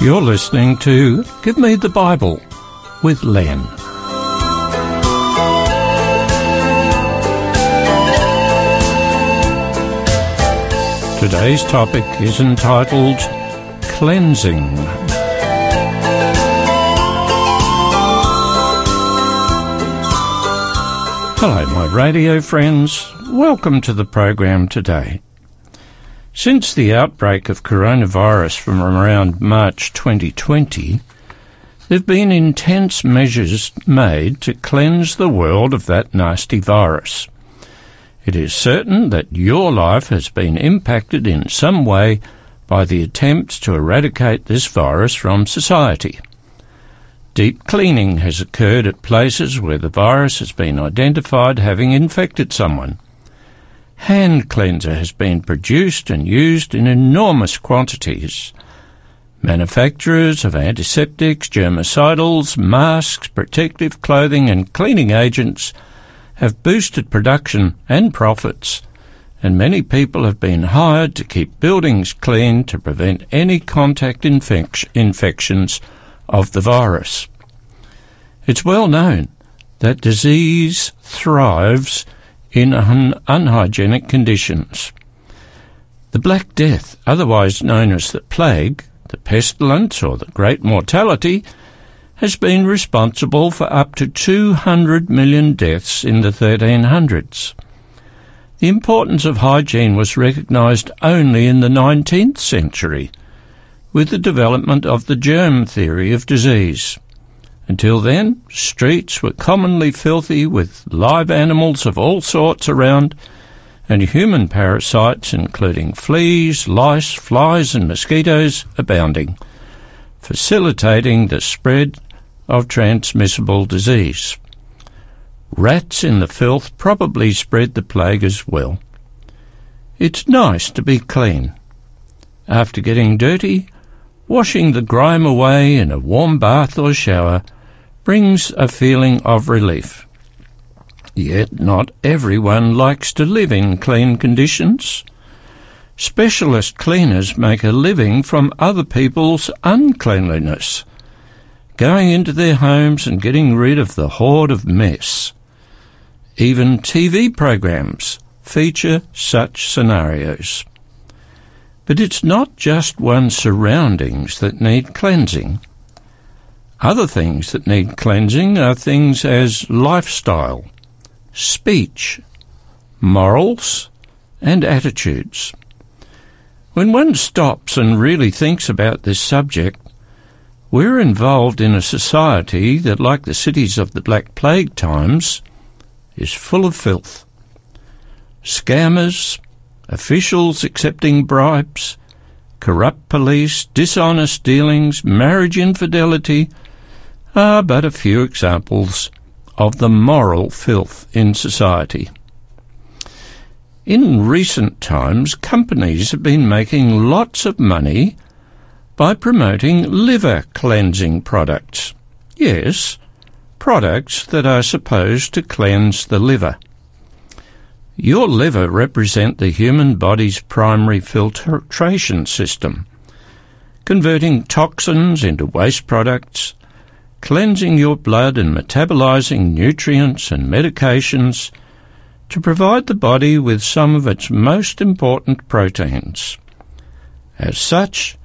You're listening to Give Me the Bible with Len. Today's topic is entitled Cleansing. Hello, my radio friends. Welcome to the program today. Since the outbreak of coronavirus from around March 2020, there have been intense measures made to cleanse the world of that nasty virus. It is certain that your life has been impacted in some way by the attempts to eradicate this virus from society. Deep cleaning has occurred at places where the virus has been identified having infected someone. Hand cleanser has been produced and used in enormous quantities. Manufacturers of antiseptics, germicidals, masks, protective clothing, and cleaning agents have boosted production and profits, and many people have been hired to keep buildings clean to prevent any contact infec- infections of the virus. It's well known that disease thrives in un- unhygienic conditions. The Black Death, otherwise known as the plague, the pestilence, or the great mortality, has been responsible for up to 200 million deaths in the 1300s. The importance of hygiene was recognised only in the 19th century, with the development of the germ theory of disease. Until then, streets were commonly filthy with live animals of all sorts around and human parasites, including fleas, lice, flies, and mosquitoes, abounding, facilitating the spread of transmissible disease. Rats in the filth probably spread the plague as well. It's nice to be clean. After getting dirty, washing the grime away in a warm bath or shower brings a feeling of relief. Yet not everyone likes to live in clean conditions. Specialist cleaners make a living from other people's uncleanliness, going into their homes and getting rid of the hoard of mess. Even TV programs feature such scenarios. But it's not just one's surroundings that need cleansing. Other things that need cleansing are things as lifestyle, speech, morals, and attitudes. When one stops and really thinks about this subject, we're involved in a society that, like the cities of the Black Plague times, is full of filth. Scammers, officials accepting bribes, corrupt police, dishonest dealings, marriage infidelity, are but a few examples of the moral filth in society. In recent times, companies have been making lots of money by promoting liver cleansing products. Yes, products that are supposed to cleanse the liver. Your liver represent the human body's primary filtration system, converting toxins into waste products cleansing your blood and metabolizing nutrients and medications to provide the body with some of its most important proteins. As such,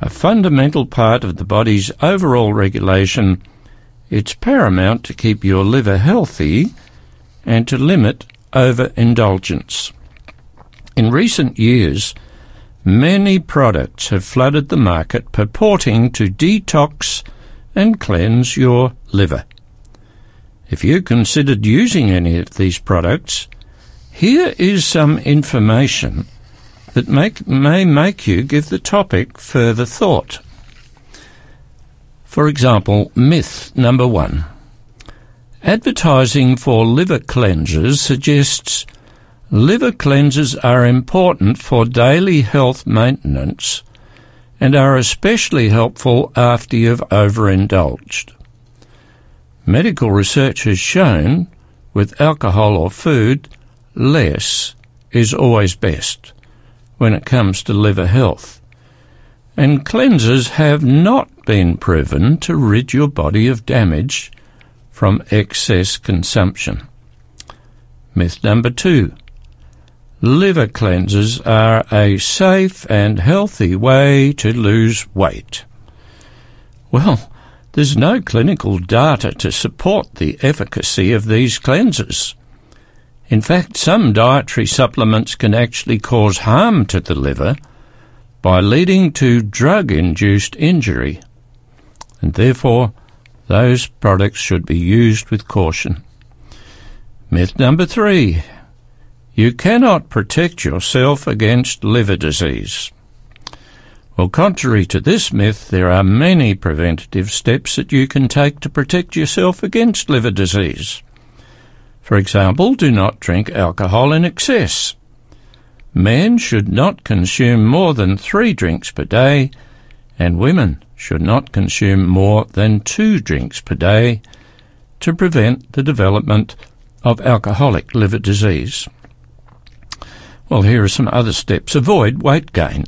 a fundamental part of the body's overall regulation, it's paramount to keep your liver healthy and to limit overindulgence. In recent years, many products have flooded the market purporting to detox and cleanse your liver. If you considered using any of these products, here is some information that make, may make you give the topic further thought. For example, myth number one. Advertising for liver cleansers suggests liver cleansers are important for daily health maintenance and are especially helpful after you've overindulged. Medical research has shown with alcohol or food, less is always best when it comes to liver health. and cleansers have not been proven to rid your body of damage from excess consumption. Myth number two. Liver cleansers are a safe and healthy way to lose weight. Well, there's no clinical data to support the efficacy of these cleansers. In fact, some dietary supplements can actually cause harm to the liver by leading to drug induced injury, and therefore those products should be used with caution. Myth number three you cannot protect yourself against liver disease. Well, contrary to this myth, there are many preventative steps that you can take to protect yourself against liver disease. For example, do not drink alcohol in excess. Men should not consume more than three drinks per day, and women should not consume more than two drinks per day to prevent the development of alcoholic liver disease. Well, here are some other steps. Avoid weight gain.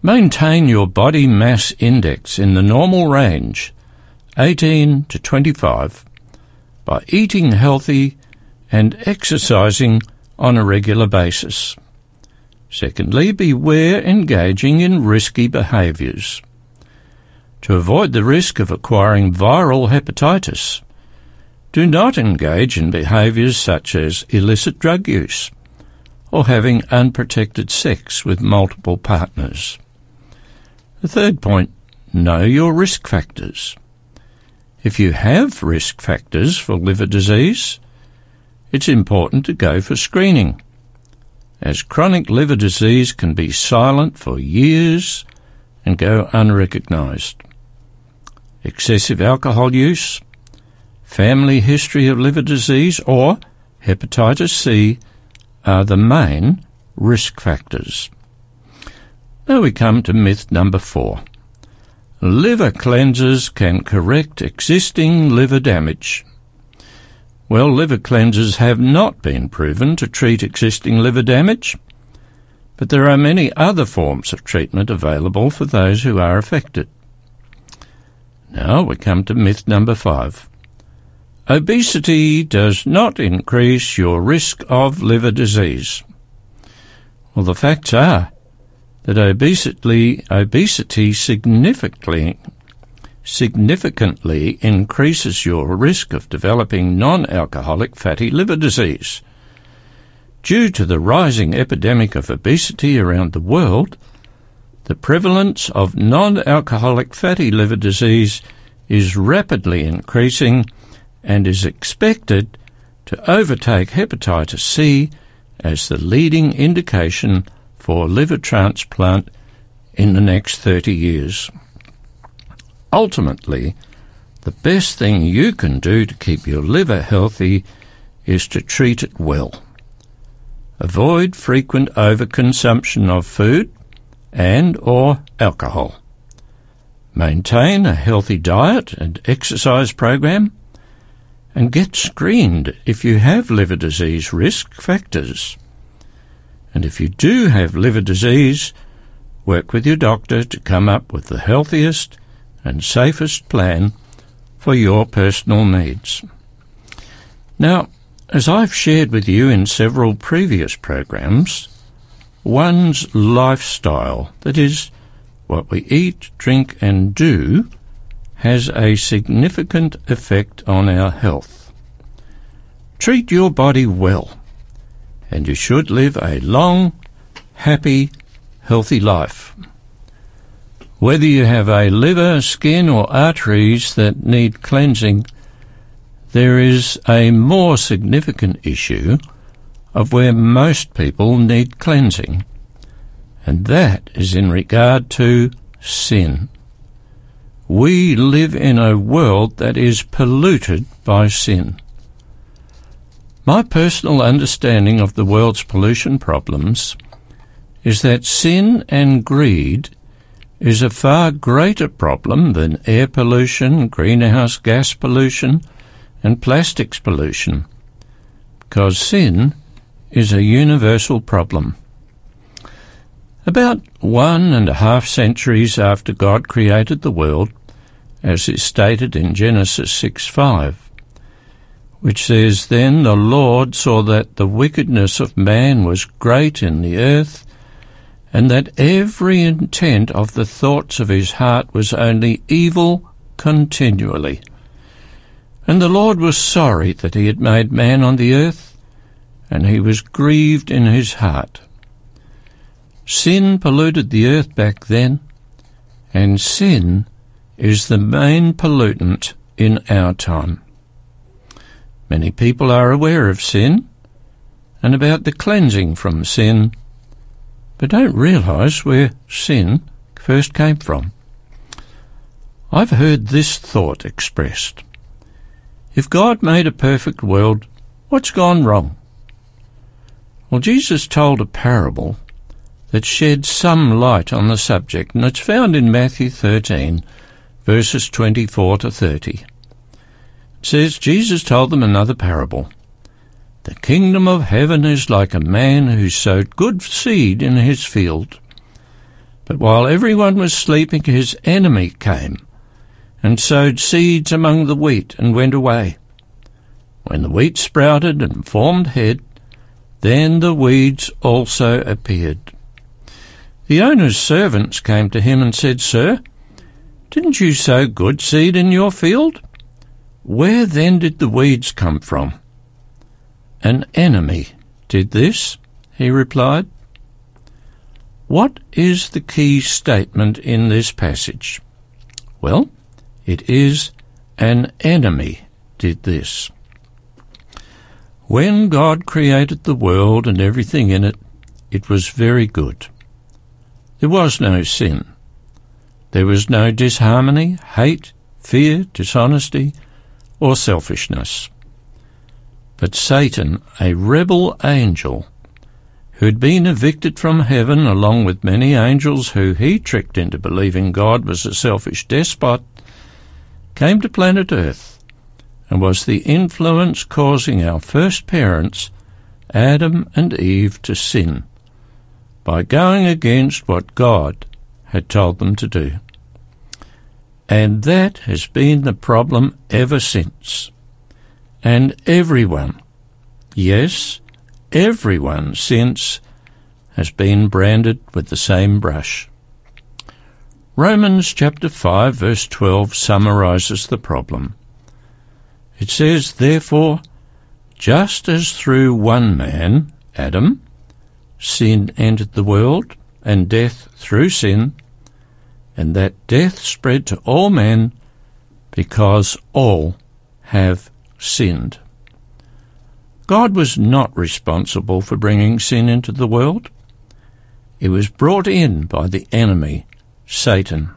Maintain your body mass index in the normal range, 18 to 25, by eating healthy and exercising on a regular basis. Secondly, beware engaging in risky behaviours. To avoid the risk of acquiring viral hepatitis, do not engage in behaviours such as illicit drug use or having unprotected sex with multiple partners. The third point, know your risk factors. If you have risk factors for liver disease, it's important to go for screening, as chronic liver disease can be silent for years and go unrecognised. Excessive alcohol use, family history of liver disease, or hepatitis C are the main risk factors. Now we come to myth number four. Liver cleansers can correct existing liver damage. Well, liver cleansers have not been proven to treat existing liver damage, but there are many other forms of treatment available for those who are affected. Now we come to myth number five. Obesity does not increase your risk of liver disease. Well, the facts are that obesity, obesity significantly, significantly increases your risk of developing non-alcoholic fatty liver disease. Due to the rising epidemic of obesity around the world, the prevalence of non-alcoholic fatty liver disease is rapidly increasing and is expected to overtake hepatitis C as the leading indication for liver transplant in the next 30 years. Ultimately, the best thing you can do to keep your liver healthy is to treat it well. Avoid frequent overconsumption of food and or alcohol. Maintain a healthy diet and exercise program and get screened if you have liver disease risk factors. And if you do have liver disease, work with your doctor to come up with the healthiest and safest plan for your personal needs. Now, as I've shared with you in several previous programs, one's lifestyle, that is, what we eat, drink, and do, has a significant effect on our health. Treat your body well, and you should live a long, happy, healthy life. Whether you have a liver, skin, or arteries that need cleansing, there is a more significant issue of where most people need cleansing, and that is in regard to sin. We live in a world that is polluted by sin. My personal understanding of the world's pollution problems is that sin and greed is a far greater problem than air pollution, greenhouse gas pollution, and plastics pollution, because sin is a universal problem. About one and a half centuries after God created the world, as is stated in Genesis 6 5, which says, Then the Lord saw that the wickedness of man was great in the earth, and that every intent of the thoughts of his heart was only evil continually. And the Lord was sorry that he had made man on the earth, and he was grieved in his heart. Sin polluted the earth back then, and sin is the main pollutant in our time. Many people are aware of sin and about the cleansing from sin, but don't realise where sin first came from. I've heard this thought expressed. If God made a perfect world, what's gone wrong? Well, Jesus told a parable that sheds some light on the subject, and it's found in Matthew 13, verses 24 to 30. It says, Jesus told them another parable. The kingdom of heaven is like a man who sowed good seed in his field. But while everyone was sleeping, his enemy came and sowed seeds among the wheat and went away. When the wheat sprouted and formed head, then the weeds also appeared. The owner's servants came to him and said, Sir, didn't you sow good seed in your field? Where then did the weeds come from? An enemy did this, he replied. What is the key statement in this passage? Well, it is an enemy did this. When God created the world and everything in it, it was very good. There was no sin. There was no disharmony, hate, fear, dishonesty, or selfishness. But Satan, a rebel angel, who had been evicted from heaven along with many angels who he tricked into believing God was a selfish despot, came to planet Earth and was the influence causing our first parents, Adam and Eve, to sin by going against what God had told them to do. And that has been the problem ever since. And everyone, yes, everyone since, has been branded with the same brush. Romans chapter 5 verse 12 summarizes the problem. It says, Therefore, just as through one man, Adam, sin entered the world, and death through sin, and that death spread to all men because all have sinned. God was not responsible for bringing sin into the world. It was brought in by the enemy, Satan.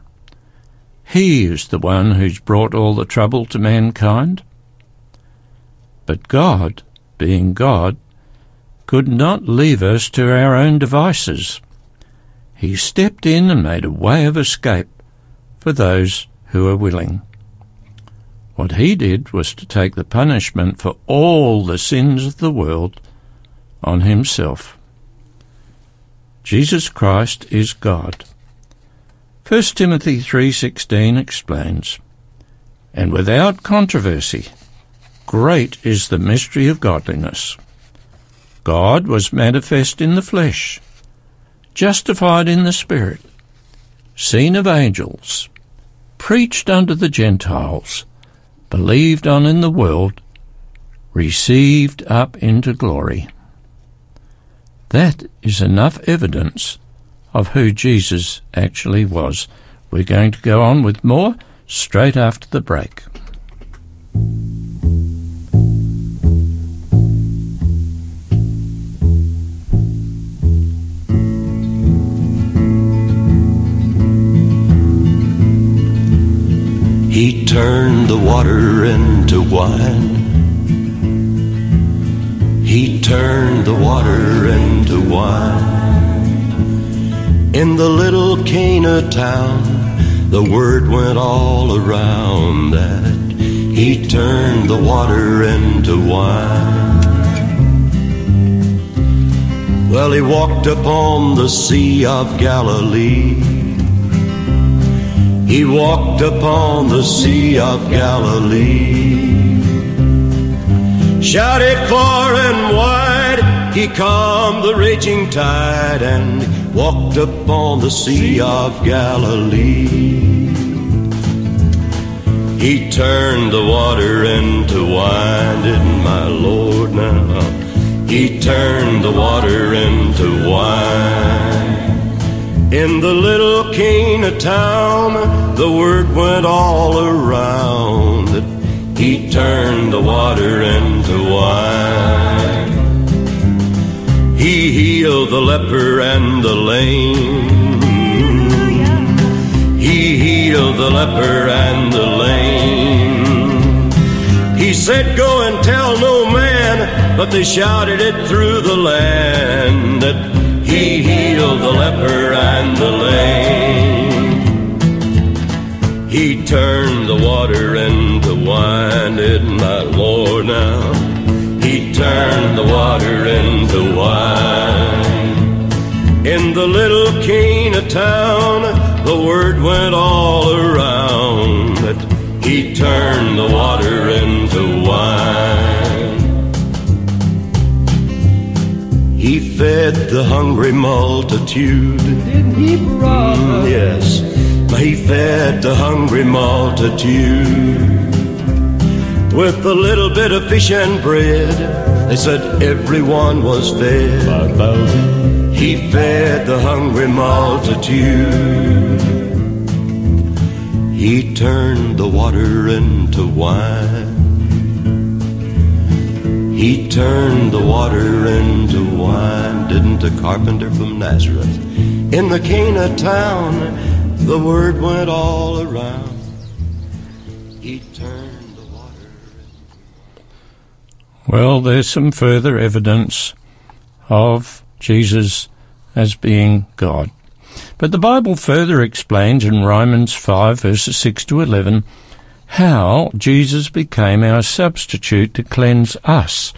He is the one who's brought all the trouble to mankind. But God, being God, could not leave us to our own devices. He stepped in and made a way of escape for those who are willing. What he did was to take the punishment for all the sins of the world on himself. Jesus Christ is God. 1 Timothy 3:16 explains, "And without controversy, great is the mystery of godliness." God was manifest in the flesh, justified in the Spirit, seen of angels, preached unto the Gentiles, believed on in the world, received up into glory. That is enough evidence of who Jesus actually was. We're going to go on with more straight after the break. He turned the water into wine. He turned the water into wine. In the little Cana town, the word went all around that he turned the water into wine. Well, he walked upon the Sea of Galilee. He walked upon the Sea of Galilee. Shouted far and wide, he calmed the raging tide and walked upon the Sea of Galilee. He turned the water into wine, didn't my Lord now? He turned the water into wine. In the little Cana town, the word went all around that he turned the water into wine. He healed the leper and the lame. He healed the leper and the lame. He said, Go and tell no man, but they shouted it through the land that he healed the leper and the lame. He turned the water into wine, did my Lord now? He turned the water into wine. In the little Cana town, the word went all around that he turned the water into wine. He fed the hungry multitude. Didn't he, brother? Mm, yes, he fed the hungry multitude with a little bit of fish and bread. They said everyone was fed. Thousand. He fed the hungry multitude. He turned the water into wine. He turned the water into wine, didn't a carpenter from Nazareth? In the Cana town, the word went all around. He turned the water. Well, there's some further evidence of Jesus as being God. But the Bible further explains in Romans 5 verses 6 to 11 how Jesus became our substitute to cleanse us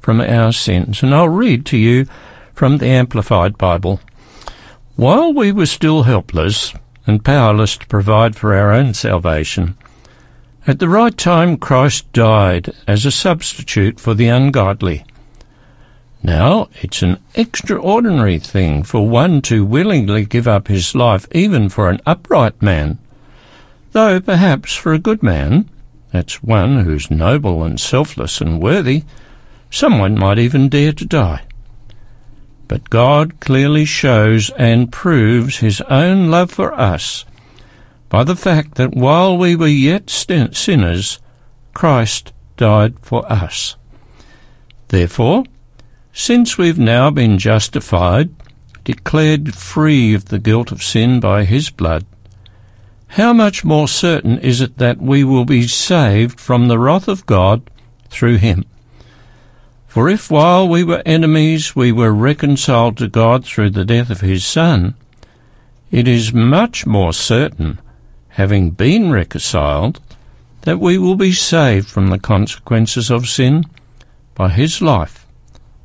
from our sins. And I'll read to you from the Amplified Bible. While we were still helpless and powerless to provide for our own salvation, at the right time Christ died as a substitute for the ungodly. Now, it's an extraordinary thing for one to willingly give up his life even for an upright man, though perhaps for a good man, that's one who's noble and selfless and worthy, someone might even dare to die. But God clearly shows and proves his own love for us by the fact that while we were yet sinners, Christ died for us. Therefore, since we've now been justified, declared free of the guilt of sin by his blood, how much more certain is it that we will be saved from the wrath of God through him? For if while we were enemies we were reconciled to God through the death of his Son, it is much more certain, having been reconciled, that we will be saved from the consequences of sin by his life.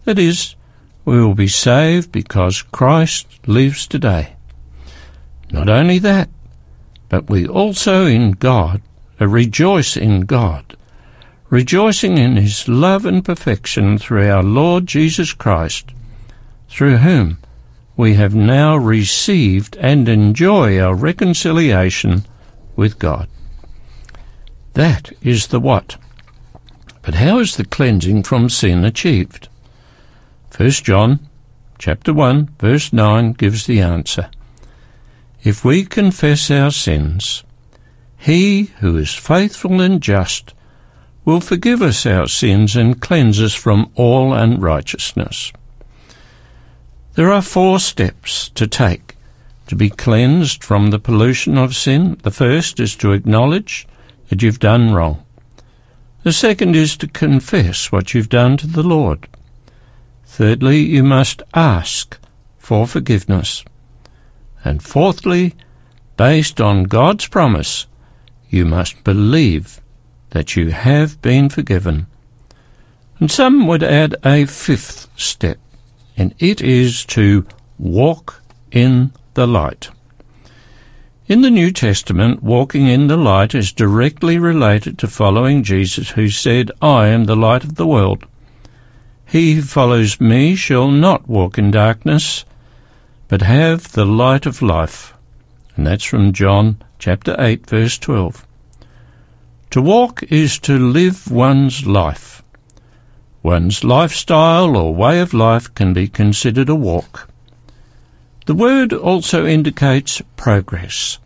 That is, we will be saved because Christ lives today. Not only that, but we also in God uh, rejoice in God, rejoicing in his love and perfection through our Lord Jesus Christ, through whom we have now received and enjoy our reconciliation with God. That is the what. But how is the cleansing from sin achieved? 1 John chapter 1 verse 9 gives the answer. If we confess our sins, he who is faithful and just will forgive us our sins and cleanse us from all unrighteousness. There are four steps to take to be cleansed from the pollution of sin. The first is to acknowledge that you've done wrong. The second is to confess what you've done to the Lord. Thirdly, you must ask for forgiveness. And fourthly, based on God's promise, you must believe that you have been forgiven. And some would add a fifth step, and it is to walk in the light. In the New Testament, walking in the light is directly related to following Jesus, who said, I am the light of the world. He who follows me shall not walk in darkness, but have the light of life. And that's from John chapter 8, verse 12. To walk is to live one's life. One's lifestyle or way of life can be considered a walk. The word also indicates progress.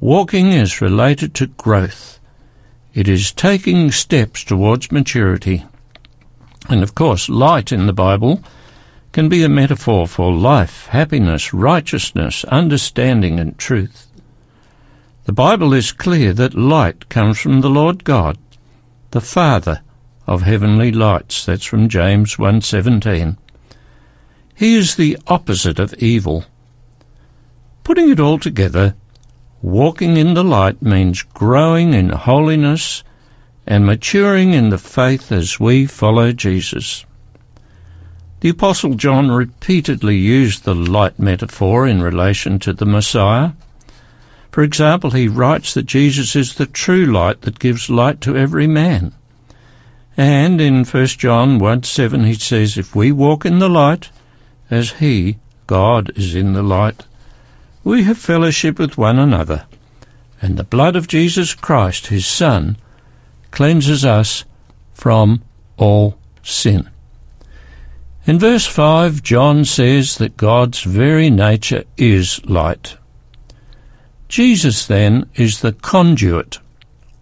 Walking is related to growth. It is taking steps towards maturity. And of course, light in the Bible can be a metaphor for life, happiness, righteousness, understanding, and truth. The Bible is clear that light comes from the Lord God, the Father of heavenly lights. That's from James 1:17. He is the opposite of evil. Putting it all together, walking in the light means growing in holiness and maturing in the faith as we follow Jesus. The Apostle John repeatedly used the light metaphor in relation to the Messiah. For example, he writes that Jesus is the true light that gives light to every man. And in 1 John 1 7 he says, If we walk in the light, as he, God, is in the light, we have fellowship with one another, and the blood of Jesus Christ, his Son, cleanses us from all sin. In verse 5, John says that God's very nature is light. Jesus, then, is the conduit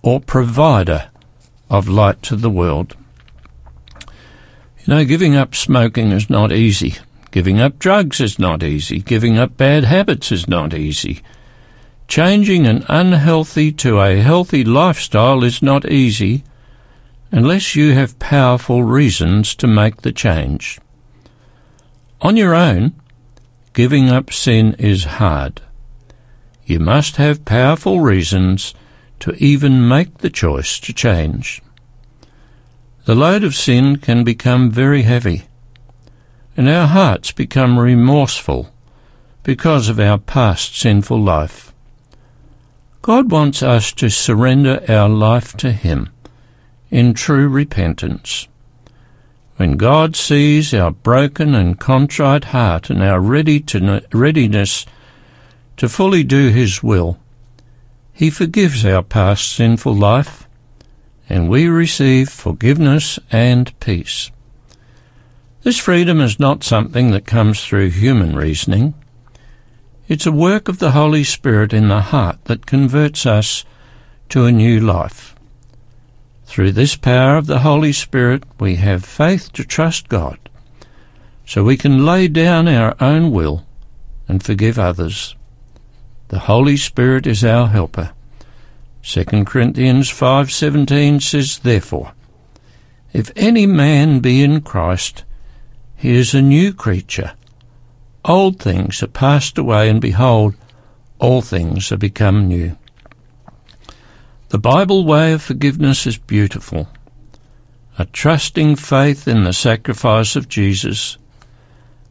or provider of light to the world. You know, giving up smoking is not easy. Giving up drugs is not easy. Giving up bad habits is not easy. Changing an unhealthy to a healthy lifestyle is not easy unless you have powerful reasons to make the change. On your own, giving up sin is hard. You must have powerful reasons to even make the choice to change. The load of sin can become very heavy, and our hearts become remorseful because of our past sinful life. God wants us to surrender our life to Him in true repentance. When God sees our broken and contrite heart and our ready to, readiness to fully do His will, He forgives our past sinful life, and we receive forgiveness and peace. This freedom is not something that comes through human reasoning. It's a work of the Holy Spirit in the heart that converts us to a new life. Through this power of the Holy Spirit, we have faith to trust God, so we can lay down our own will and forgive others. The Holy Spirit is our helper. 2 Corinthians 5:17 says therefore if any man be in Christ he is a new creature. Old things are passed away and behold all things are become new. The Bible way of forgiveness is beautiful. A trusting faith in the sacrifice of Jesus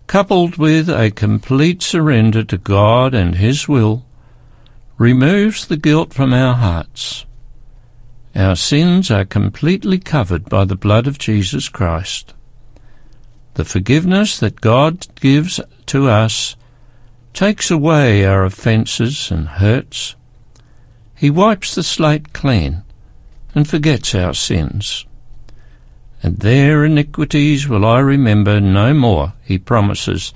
coupled with a complete surrender to God and his will removes the guilt from our hearts. Our sins are completely covered by the blood of Jesus Christ. The forgiveness that God gives to us takes away our offences and hurts. He wipes the slate clean and forgets our sins. And their iniquities will I remember no more, he promises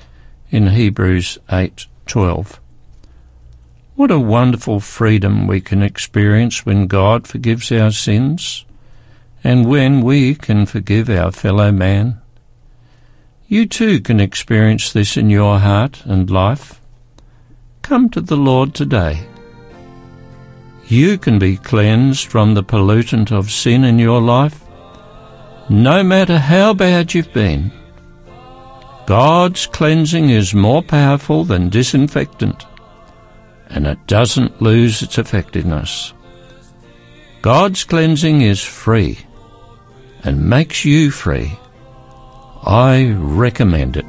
in Hebrews 8:12. What a wonderful freedom we can experience when God forgives our sins and when we can forgive our fellow man. You too can experience this in your heart and life. Come to the Lord today. You can be cleansed from the pollutant of sin in your life, no matter how bad you've been. God's cleansing is more powerful than disinfectant and it doesn't lose its effectiveness. God's cleansing is free and makes you free. I recommend it.